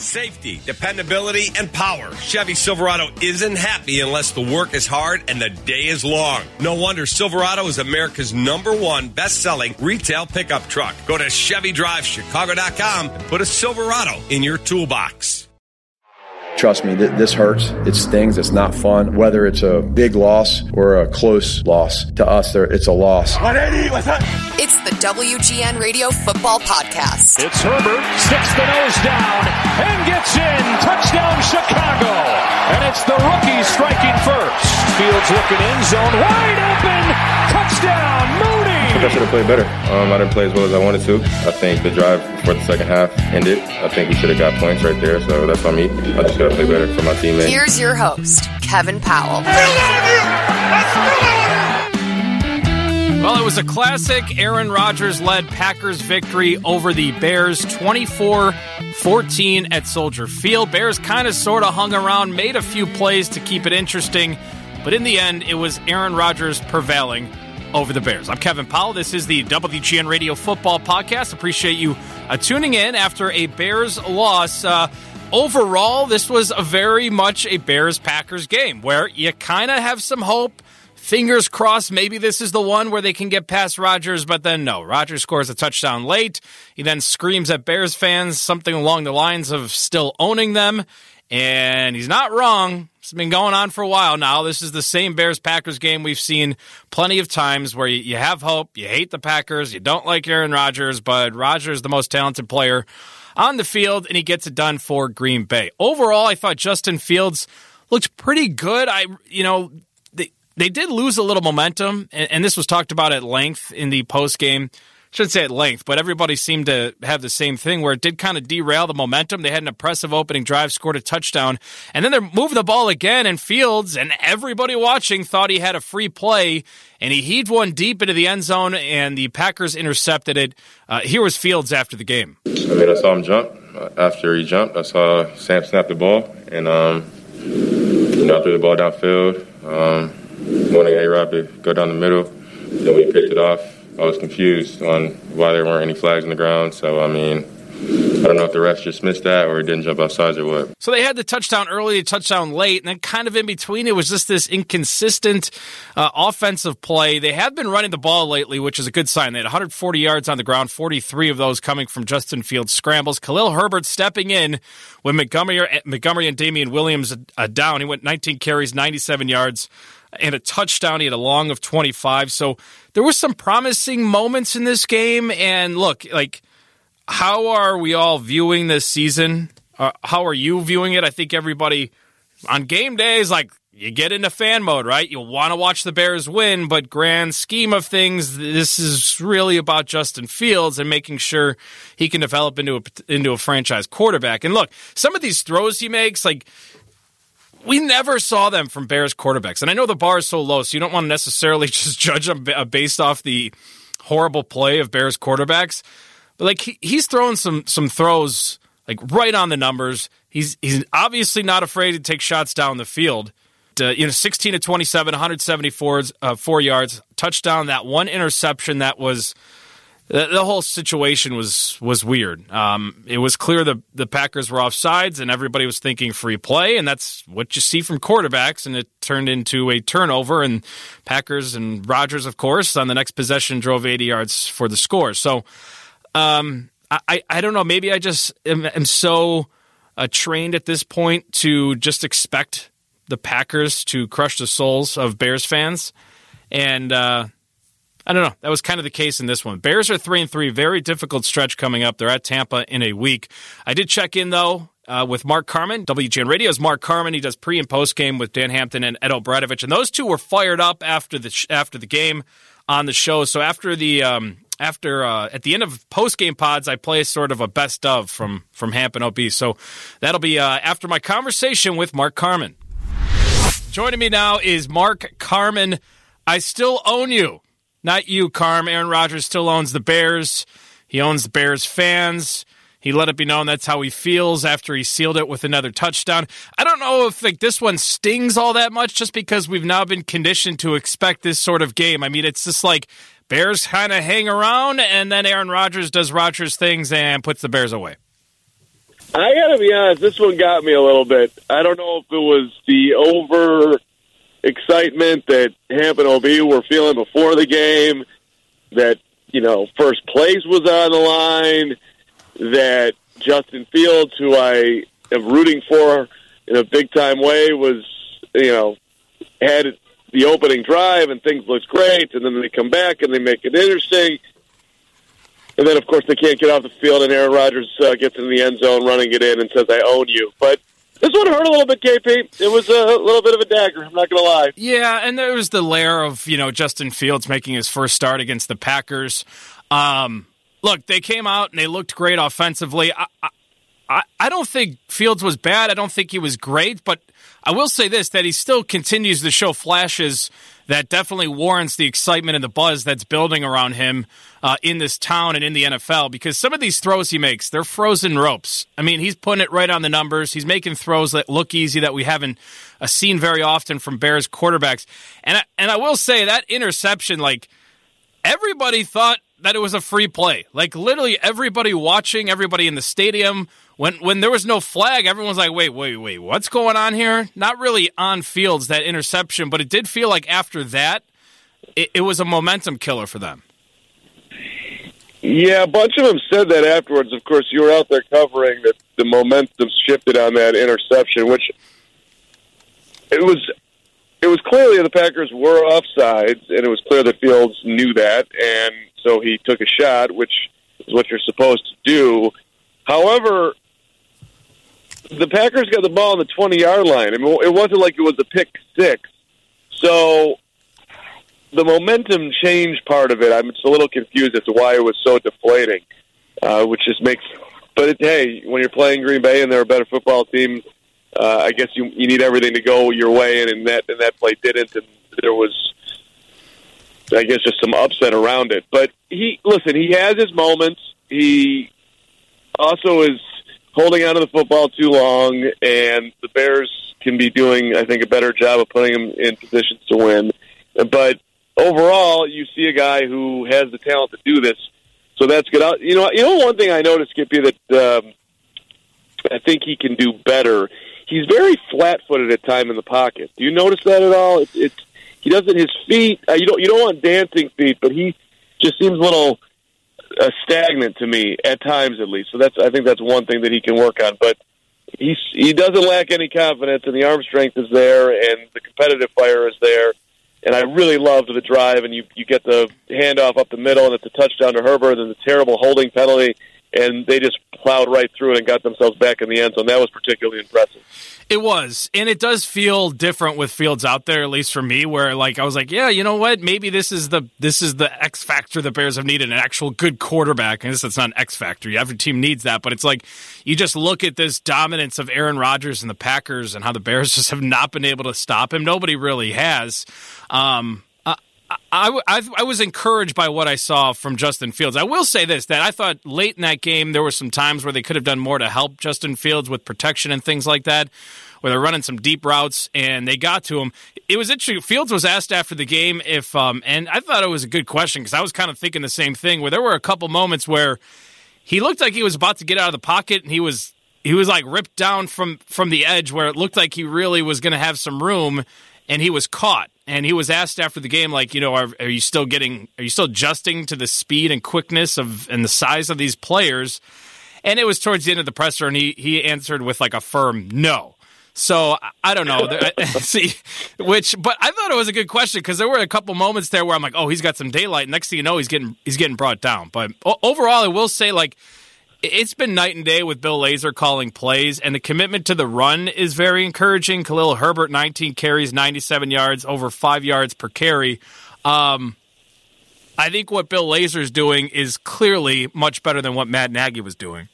Safety, dependability, and power. Chevy Silverado isn't happy unless the work is hard and the day is long. No wonder Silverado is America's number one best selling retail pickup truck. Go to ChevyDriveChicago.com and put a Silverado in your toolbox. Trust me, th- this hurts. It stings. It's not fun. Whether it's a big loss or a close loss, to us, it's a loss. It's the WGN Radio Football Podcast. It's Herbert, sticks the nose down, and gets in. Touchdown, Chicago. And it's the rookie striking first. Fields looking in zone, wide open. Touchdown, Mooney. I think I should have played better. Um, I didn't play as well as I wanted to. I think the drive before the second half ended. I think we should have got points right there, so that's on me. I just got to play better for my teammates. Here's your host, Kevin Powell. Well, it was a classic Aaron Rodgers led Packers victory over the Bears 24 14 at Soldier Field. Bears kind of sort of hung around, made a few plays to keep it interesting, but in the end, it was Aaron Rodgers prevailing over the Bears. I'm Kevin Powell. This is the WGN Radio Football Podcast. Appreciate you uh, tuning in after a Bears loss. Uh, overall, this was a very much a Bears Packers game where you kind of have some hope. Fingers crossed, maybe this is the one where they can get past Rodgers, but then no. Rodgers scores a touchdown late. He then screams at Bears fans something along the lines of still owning them. And he's not wrong. It's been going on for a while now. This is the same Bears Packers game we've seen plenty of times where you, have hope, you hate the Packers, you don't like Aaron Rodgers, but Rodgers is the most talented player on the field, and he gets it done for Green Bay. Overall, I thought Justin Fields looked pretty good. I, you know, they they did lose a little momentum, and, and this was talked about at length in the post game shouldn't say at length, but everybody seemed to have the same thing where it did kind of derail the momentum. They had an impressive opening drive, scored a touchdown, and then they're moving the ball again. And Fields and everybody watching thought he had a free play, and he heaved one deep into the end zone, and the Packers intercepted it. Uh, here was Fields after the game. I mean, I saw him jump. After he jumped, I saw Sam snap the ball, and um, you know, I threw the ball downfield. Um, wanting A Rob to go down the middle. Then we picked it off I was confused on why there weren't any flags on the ground. So, I mean, I don't know if the refs just missed that or didn't jump outside or what. So they had the touchdown early, the touchdown late, and then kind of in between, it was just this inconsistent uh, offensive play. They have been running the ball lately, which is a good sign. They had 140 yards on the ground, 43 of those coming from Justin Fields scrambles. Khalil Herbert stepping in when Montgomery, Montgomery and Damien Williams uh, down. He went 19 carries, 97 yards and a touchdown. He had a long of 25. So there were some promising moments in this game. And look, like, how are we all viewing this season? Uh, how are you viewing it? I think everybody on game days, like, you get into fan mode, right? You want to watch the Bears win, but grand scheme of things, this is really about Justin Fields and making sure he can develop into a into a franchise quarterback. And look, some of these throws he makes, like we never saw them from Bears quarterbacks. And I know the bar is so low, so you don't want to necessarily just judge them uh, based off the horrible play of Bears quarterbacks. But like he, he's throwing some some throws like right on the numbers. He's he's obviously not afraid to take shots down the field. Uh, you know, 16 to 27, 174 uh, four yards, touchdown. That one interception that was the, the whole situation was was weird. Um, it was clear the the Packers were off sides, and everybody was thinking free play, and that's what you see from quarterbacks. And it turned into a turnover, and Packers and Rodgers, of course, on the next possession drove 80 yards for the score. So, um, I I don't know. Maybe I just am, am so uh, trained at this point to just expect the Packers to crush the souls of Bears fans, and. Uh, I don't know. That was kind of the case in this one. Bears are three and three. Very difficult stretch coming up. They're at Tampa in a week. I did check in though uh, with Mark Carman, WGN Radio's Mark Carman. He does pre and post game with Dan Hampton and Ed O'Bradovich, and those two were fired up after the sh- after the game on the show. So after the um, after uh, at the end of post game pods, I play sort of a best of from from Hamp and OB. So that'll be uh, after my conversation with Mark Carman. Joining me now is Mark Carman. I still own you. Not you, Carm. Aaron Rodgers still owns the Bears. He owns the Bears fans. He let it be known that's how he feels after he sealed it with another touchdown. I don't know if like this one stings all that much just because we've now been conditioned to expect this sort of game. I mean, it's just like Bears kind of hang around and then Aaron Rodgers does Rodgers things and puts the Bears away. I got to be honest, this one got me a little bit. I don't know if it was the over excitement that Hamp and OB were feeling before the game, that, you know, first place was on the line, that Justin Fields, who I am rooting for in a big time way, was, you know, had the opening drive and things looked great, and then they come back and they make it interesting. And then, of course, they can't get off the field, and Aaron Rodgers uh, gets in the end zone, running it in, and says, "I own you." But this one hurt a little bit, KP. It was a little bit of a dagger. I'm not going to lie. Yeah, and there was the layer of you know Justin Fields making his first start against the Packers. Um, look, they came out and they looked great offensively. I, I, I don't think Fields was bad. I don't think he was great, but I will say this: that he still continues to show flashes that definitely warrants the excitement and the buzz that's building around him uh, in this town and in the NFL. Because some of these throws he makes, they're frozen ropes. I mean, he's putting it right on the numbers. He's making throws that look easy that we haven't uh, seen very often from Bears quarterbacks. And I, and I will say that interception, like everybody thought that it was a free play. Like literally everybody watching, everybody in the stadium, when when there was no flag, everyone was like, "Wait, wait, wait, what's going on here?" Not really on fields that interception, but it did feel like after that, it, it was a momentum killer for them. Yeah, a bunch of them said that afterwards. Of course, you were out there covering that the momentum shifted on that interception, which it was. It was clearly the Packers were offsides, and it was clear that Fields knew that, and so he took a shot, which is what you're supposed to do. However, the Packers got the ball on the 20 yard line. I mean, it wasn't like it was a pick six. So the momentum change part of it, I'm just a little confused as to why it was so deflating, uh, which just makes. But it, hey, when you're playing Green Bay and they're a better football team, uh, I guess you you need everything to go your way, and, and that and that play didn't, and there was, I guess, just some upset around it. But he listen, he has his moments. He also is holding on to the football too long, and the Bears can be doing, I think, a better job of putting him in positions to win. But overall, you see a guy who has the talent to do this, so that's good. You know, you know, one thing I noticed, Skippy, that um, I think he can do better. He's very flat-footed at time in the pocket. Do you notice that at all? It's, it's he doesn't his feet. Uh, you don't you don't want dancing feet, but he just seems a little uh, stagnant to me at times, at least. So that's I think that's one thing that he can work on. But he's he doesn't lack any confidence, and the arm strength is there, and the competitive fire is there. And I really loved the drive, and you you get the handoff up the middle, and it's a touchdown to Herbert, and the terrible holding penalty, and they just plowed right through it and got themselves back in the end zone. That was particularly impressive. It was, and it does feel different with Fields out there, at least for me. Where like I was like, yeah, you know what? Maybe this is the this is the X factor the Bears have needed an actual good quarterback. And this it's not an X factor. Every team needs that, but it's like you just look at this dominance of Aaron Rodgers and the Packers and how the Bears just have not been able to stop him. Nobody really has. Um, I, I, I, was encouraged by what I saw from Justin Fields. I will say this that I thought late in that game there were some times where they could have done more to help Justin Fields with protection and things like that, where they're running some deep routes and they got to him. It was interesting. Fields was asked after the game if, um, and I thought it was a good question because I was kind of thinking the same thing. Where there were a couple moments where he looked like he was about to get out of the pocket and he was he was like ripped down from from the edge where it looked like he really was going to have some room and he was caught and he was asked after the game, like, you know, are, are, you still getting, are you still adjusting to the speed and quickness of and the size of these players? And it was towards the end of the presser, and he he answered with like a firm no. So I don't know. See, which, but I thought it was a good question because there were a couple moments there where I'm like, oh, he's got some daylight. Next thing you know, he's getting he's getting brought down. But overall, I will say, like, it's been night and day with Bill Lazor calling plays, and the commitment to the run is very encouraging. Khalil Herbert, 19 carries, 97 yards, over five yards per carry. Um, I think what Bill Lazor is doing is clearly much better than what Matt Nagy was doing.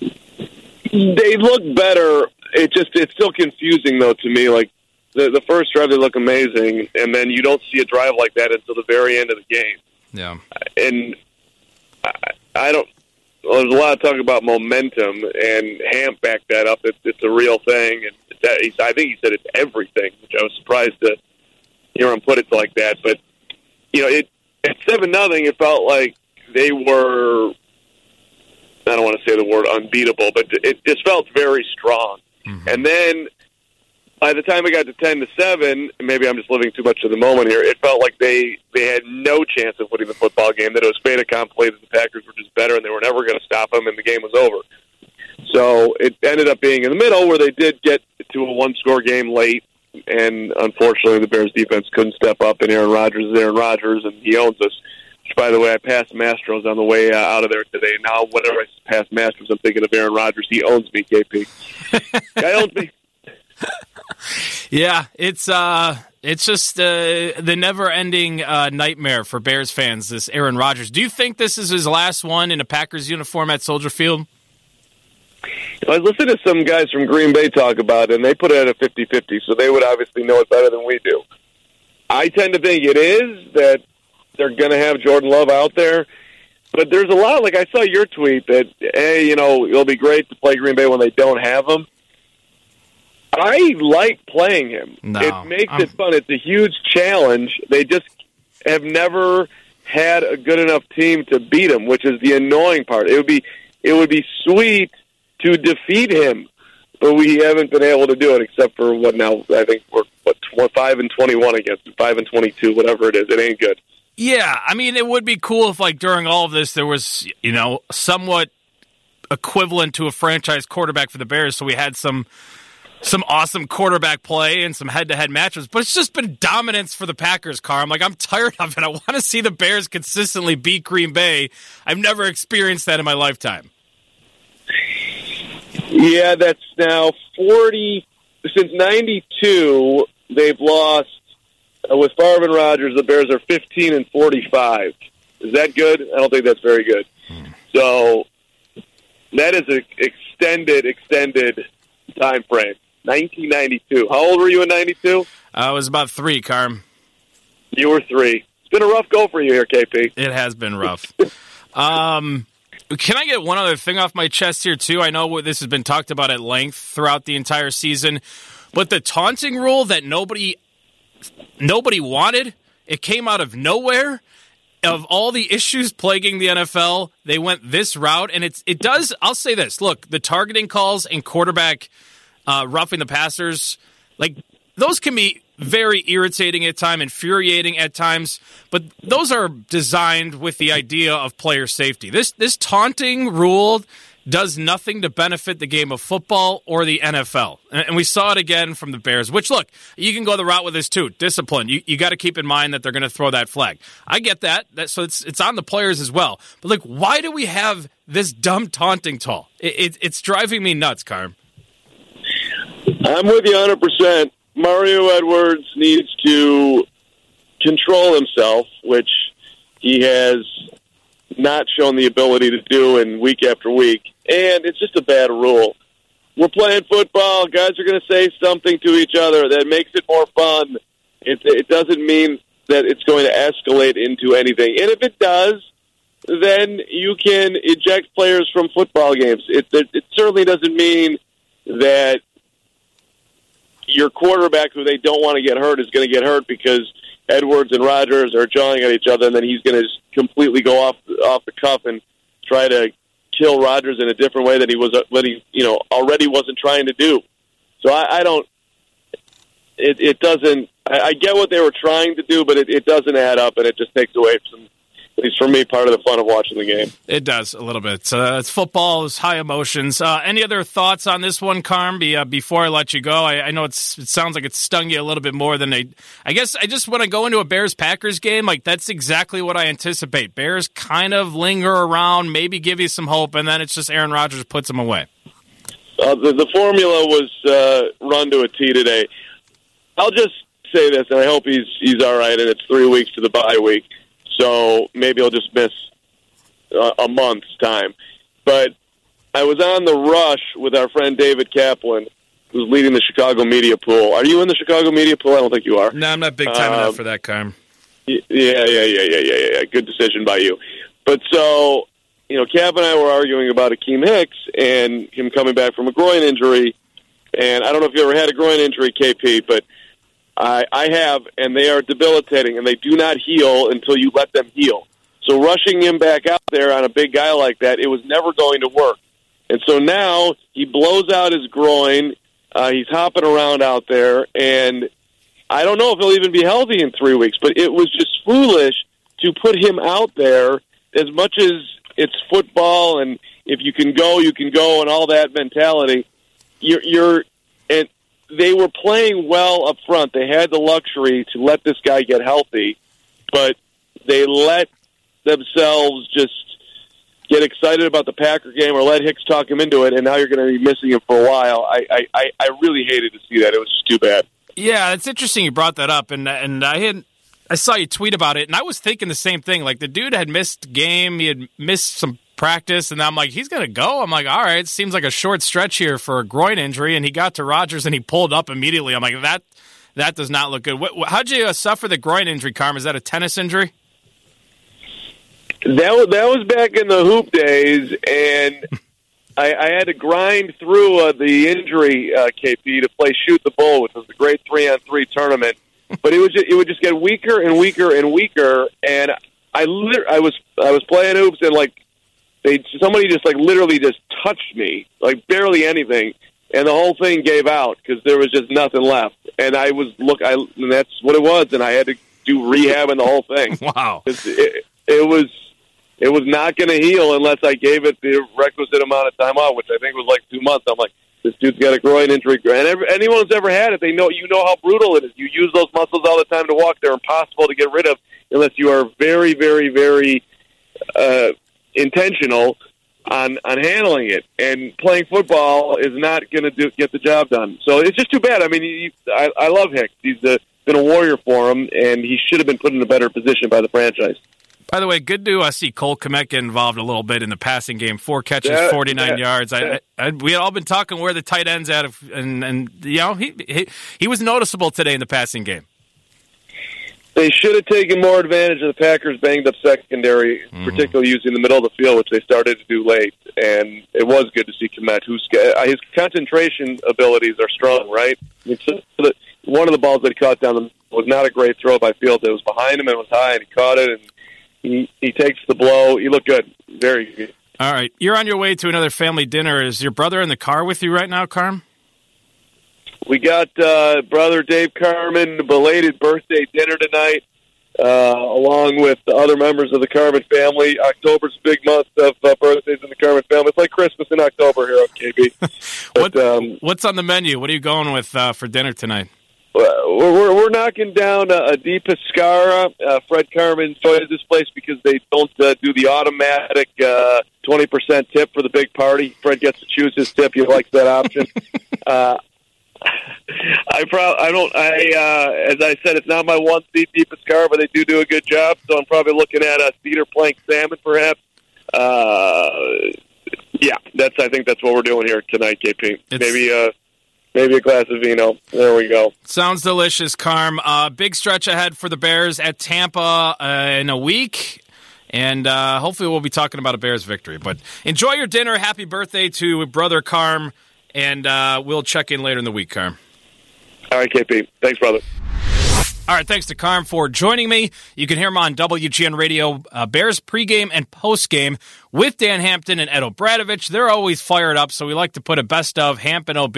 They look better. It just it's still confusing though to me. Like the the first drive, they look amazing, and then you don't see a drive like that until the very end of the game. Yeah, and I, I don't well, there's a lot of talk about momentum, and Hamp backed that up. It's, it's a real thing, and that, I think he said it's everything, which I was surprised to hear him put it like that. But you know, it at seven nothing, it felt like they were I don't want to say the word unbeatable, but it just felt very strong. Mm-hmm. And then by the time it got to ten to seven, maybe I'm just living too much of the moment here. It felt like they they had no chance of winning the football game. That it was fait accompli. That the Packers were just better, and they were never going to stop them, and the game was over. So it ended up being in the middle, where they did get to a one score game late, and unfortunately, the Bears defense couldn't step up, and Aaron Rodgers is Aaron Rodgers, and he owns us. Which, by the way, I passed Mastros on the way uh, out of there today. Now, whenever I pass Mastros, I'm thinking of Aaron Rodgers. He owns me, KP. Guy owns me. Yeah, it's uh, it's just uh, the never-ending uh, nightmare for Bears fans. This Aaron Rodgers. Do you think this is his last one in a Packers uniform at Soldier Field? I listened to some guys from Green Bay talk about it, and they put it at a 50-50, so they would obviously know it better than we do. I tend to think it is that they're going to have Jordan Love out there. But there's a lot, like I saw your tweet that, hey, you know, it'll be great to play Green Bay when they don't have him. I like playing him. No, it makes I'm... it fun. It's a huge challenge. They just have never had a good enough team to beat him, which is the annoying part. It would be it would be sweet to defeat him, but we haven't been able to do it except for what now I think we're what five and twenty one against five and twenty two, whatever it is. It ain't good. Yeah, I mean, it would be cool if, like, during all of this, there was, you know, somewhat equivalent to a franchise quarterback for the Bears, so we had some some awesome quarterback play and some head-to-head matchups, but it's just been dominance for the Packers, Car. I'm like, I'm tired of it. I want to see the Bears consistently beat Green Bay. I've never experienced that in my lifetime. Yeah, that's now 40 since 92 they've lost uh, with Favre and the Bears are 15 and 45. Is that good? I don't think that's very good. So that is an extended, extended time frame. 1992. How old were you in 92? I was about three, Carm. You were three. It's been a rough go for you here, KP. It has been rough. um, can I get one other thing off my chest here, too? I know this has been talked about at length throughout the entire season, but the taunting rule that nobody nobody wanted, it came out of nowhere. Of all the issues plaguing the NFL, they went this route, and it's it does. I'll say this: look, the targeting calls and quarterback uh, roughing the passers, like those can be very irritating at times, infuriating at times, but those are designed with the idea of player safety. This this taunting rule does nothing to benefit the game of football or the NFL. And we saw it again from the Bears, which look, you can go the route with this too. Discipline. You, you got to keep in mind that they're going to throw that flag. I get that. that. So it's, it's on the players as well. But like, why do we have this dumb taunting toll? It, it, it's driving me nuts, Carm. I'm with you 100%. Mario Edwards needs to control himself, which he has not shown the ability to do in week after week. And it's just a bad rule. We're playing football. Guys are going to say something to each other that makes it more fun. It, it doesn't mean that it's going to escalate into anything. And if it does, then you can eject players from football games. It, it, it certainly doesn't mean that your quarterback, who they don't want to get hurt, is going to get hurt because Edwards and Rodgers are jawing at each other, and then he's going to completely go off off the cuff and try to kill Rodgers in a different way that he was that he you know already wasn't trying to do. So I, I don't. It, it doesn't. I, I get what they were trying to do, but it, it doesn't add up, and it just takes away some at least for me, part of the fun of watching the game. It does a little bit. Uh, it's football, it's high emotions. Uh, any other thoughts on this one, Carm? Be, uh, before I let you go, I, I know it sounds like it stung you a little bit more than they. I guess I just when I go into a Bears Packers game, like that's exactly what I anticipate. Bears kind of linger around, maybe give you some hope, and then it's just Aaron Rodgers puts them away. Uh, the, the formula was uh, run to a T today. I'll just say this, and I hope he's he's all right. And it's three weeks to the bye week. So maybe I'll just miss uh, a month's time. But I was on the rush with our friend David Kaplan, who's leading the Chicago media pool. Are you in the Chicago media pool? I don't think you are. No, I'm not big time um, enough for that, Carm. Yeah, yeah, yeah, yeah, yeah, yeah. Good decision by you. But so, you know, Cap and I were arguing about Akiem Hicks and him coming back from a groin injury. And I don't know if you ever had a groin injury, KP, but I, I have, and they are debilitating, and they do not heal until you let them heal. So rushing him back out there on a big guy like that, it was never going to work. And so now he blows out his groin. Uh, he's hopping around out there, and I don't know if he'll even be healthy in three weeks. But it was just foolish to put him out there as much as it's football and if you can go, you can go, and all that mentality. You're, you're and they were playing well up front. They had the luxury to let this guy get healthy, but they let themselves just get excited about the Packer game or let Hicks talk him into it, and now you're going to be missing him for a while. I, I, I really hated to see that. It was just too bad. Yeah, it's interesting you brought that up, and and I had I saw you tweet about it, and I was thinking the same thing. Like the dude had missed game, he had missed some practice, and I'm like, he's going to go. I'm like, all right, seems like a short stretch here for a groin injury, and he got to Rodgers and he pulled up immediately. I'm like, that that does not look good. What, how'd you uh, suffer the groin injury, Carm? Is that a tennis injury? That was, that was back in the hoop days, and I, I had to grind through uh, the injury, uh, KP, to play shoot the bull, which was the great three on three tournament. But it was just, it would just get weaker and weaker and weaker, and I lit- I was I was playing hoops and like they somebody just like literally just touched me, like barely anything, and the whole thing gave out because there was just nothing left. And I was look, I and that's what it was, and I had to do rehab and the whole thing. Wow, it, it was it was not going to heal unless I gave it the requisite amount of time off, which I think was like two months. I'm like, this dude's got a groin injury, and every, anyone who's ever had it, they know you know how brutal it is. You use those muscles all the time to walk; they're impossible to get rid of unless you are very, very, very uh, intentional on on handling it. And playing football is not going to get the job done. So it's just too bad. I mean, he, I, I love Hicks. He's a, been a warrior for him, and he should have been put in a better position by the franchise. By the way, good to uh, see Cole Kmet get involved a little bit in the passing game. Four catches, Yeah, 49 yeah, yards. I, yeah. I, I, we had all been talking where the tight ends at, of, and and you know he, he he was noticeable today in the passing game. They should have taken more advantage of the Packers' banged up secondary, particularly using the middle of the field, which they started to do late. And it was good to see Kmet, who's uh, his concentration abilities are strong, right? I mean, so the, one of the balls that he caught down the was not a great throw by Fields. It was behind him and it was high, and he caught it, and he he takes the blow. He looked good, very good. All right, you're on your way to another family dinner. Is your brother in the car with you right now, Carm? We got uh, brother Dave Carman belated birthday dinner tonight, uh, along with the other members of the Carman family. October's a big month of uh, birthdays in the Carman family. It's like Christmas in October here on KB. What, But, um, what's on the menu? What are you going with uh, for dinner tonight? we're, we're we're knocking down a, a Di Pescara. Uh, Fred Carman enjoys this place because they don't uh, do the automatic uh, twenty percent tip for the big party. Fred gets to choose his tip. He likes that option. uh, I prob I don't I uh, as I said it's not my one seat Di Pescara, but they do do a good job. So I'm probably looking at a cedar plank salmon, perhaps. Uh, yeah, that's I think that's what we're doing here tonight, KP. It's- Maybe uh, maybe a glass of vino. There we go. Sounds delicious, Carm. Uh, big stretch ahead for the Bears at Tampa uh, in a week. And uh, hopefully, we'll be talking about a Bears victory. But enjoy your dinner. Happy birthday to brother Carm. And uh, we'll check in later in the week, Carm. All right, KP. Thanks, brother. All right, thanks to Carm for joining me. You can hear him on WGN Radio, uh, Bears pregame and postgame with Dan Hampton and Ed O'Bradovich. They're always fired up, so we like to put a best of Hamp and OB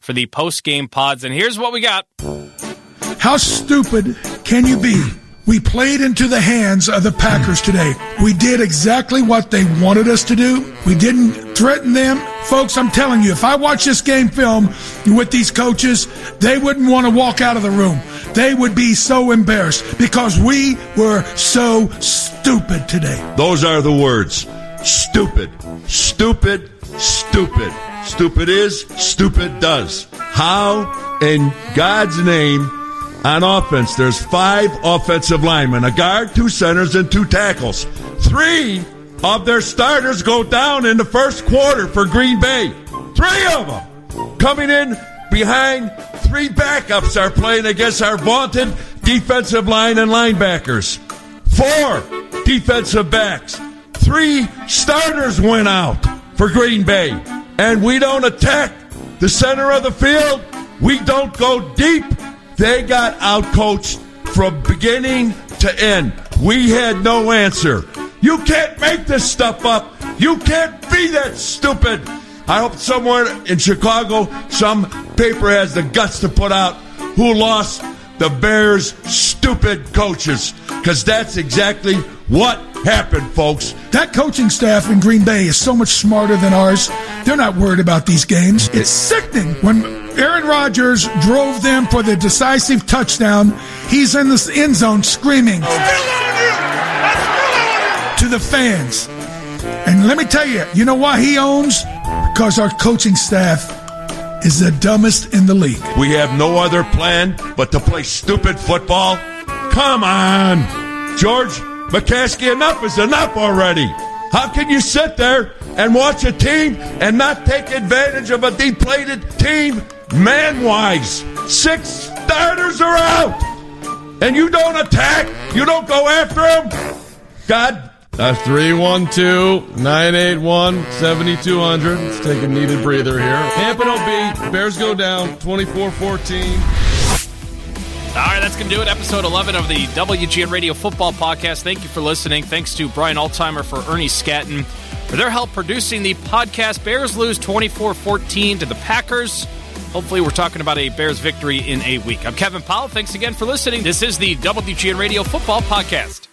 for the postgame pods. And here's what we got. How stupid can you be? We played into the hands of the Packers today. We did exactly what they wanted us to do. We didn't threaten them. Folks, I'm telling you, if I watch this game film with these coaches, they wouldn't want to walk out of the room. They would be so embarrassed because we were so stupid today. Those are the words. Stupid. Stupid. Stupid. Stupid is, stupid does. How in God's name on offense, there's five offensive linemen, a guard, two centers, and two tackles. Three of their starters go down in the first quarter for Green Bay. Three of them coming in behind three backups are playing against our vaunted defensive line and linebackers. Four defensive backs. Three starters went out for Green Bay. And we don't attack the center of the field. We don't go deep. They got outcoached from beginning to end. We had no answer. You can't make this stuff up. You can't be that stupid. I hope somewhere in Chicago, some paper has the guts to put out who lost the Bears' stupid coaches. Because that's exactly what happened, folks. That coaching staff in Green Bay is so much smarter than ours. They're not worried about these games. It's sickening. When Aaron Rodgers drove them for the decisive touchdown, he's in the end zone screaming to the fans. And let me tell you, you know why he owns? Because our coaching staff is the dumbest in the league. We have no other plan but to play stupid football. Come on, George McCaskey, enough is enough already. How can you sit there and watch a team and not take advantage of a depleted team man wise? Six starters are out, and you don't attack, you don't go after them. God uh, that's 312 981 7200. Let's take a needed breather here. Hampton OB. Bears go down 24 14. All right, that's going to do it. Episode 11 of the WGN Radio Football Podcast. Thank you for listening. Thanks to Brian Altimer for Ernie Scatton for their help producing the podcast. Bears lose 24 14 to the Packers. Hopefully, we're talking about a Bears victory in a week. I'm Kevin Powell. Thanks again for listening. This is the WGN Radio Football Podcast.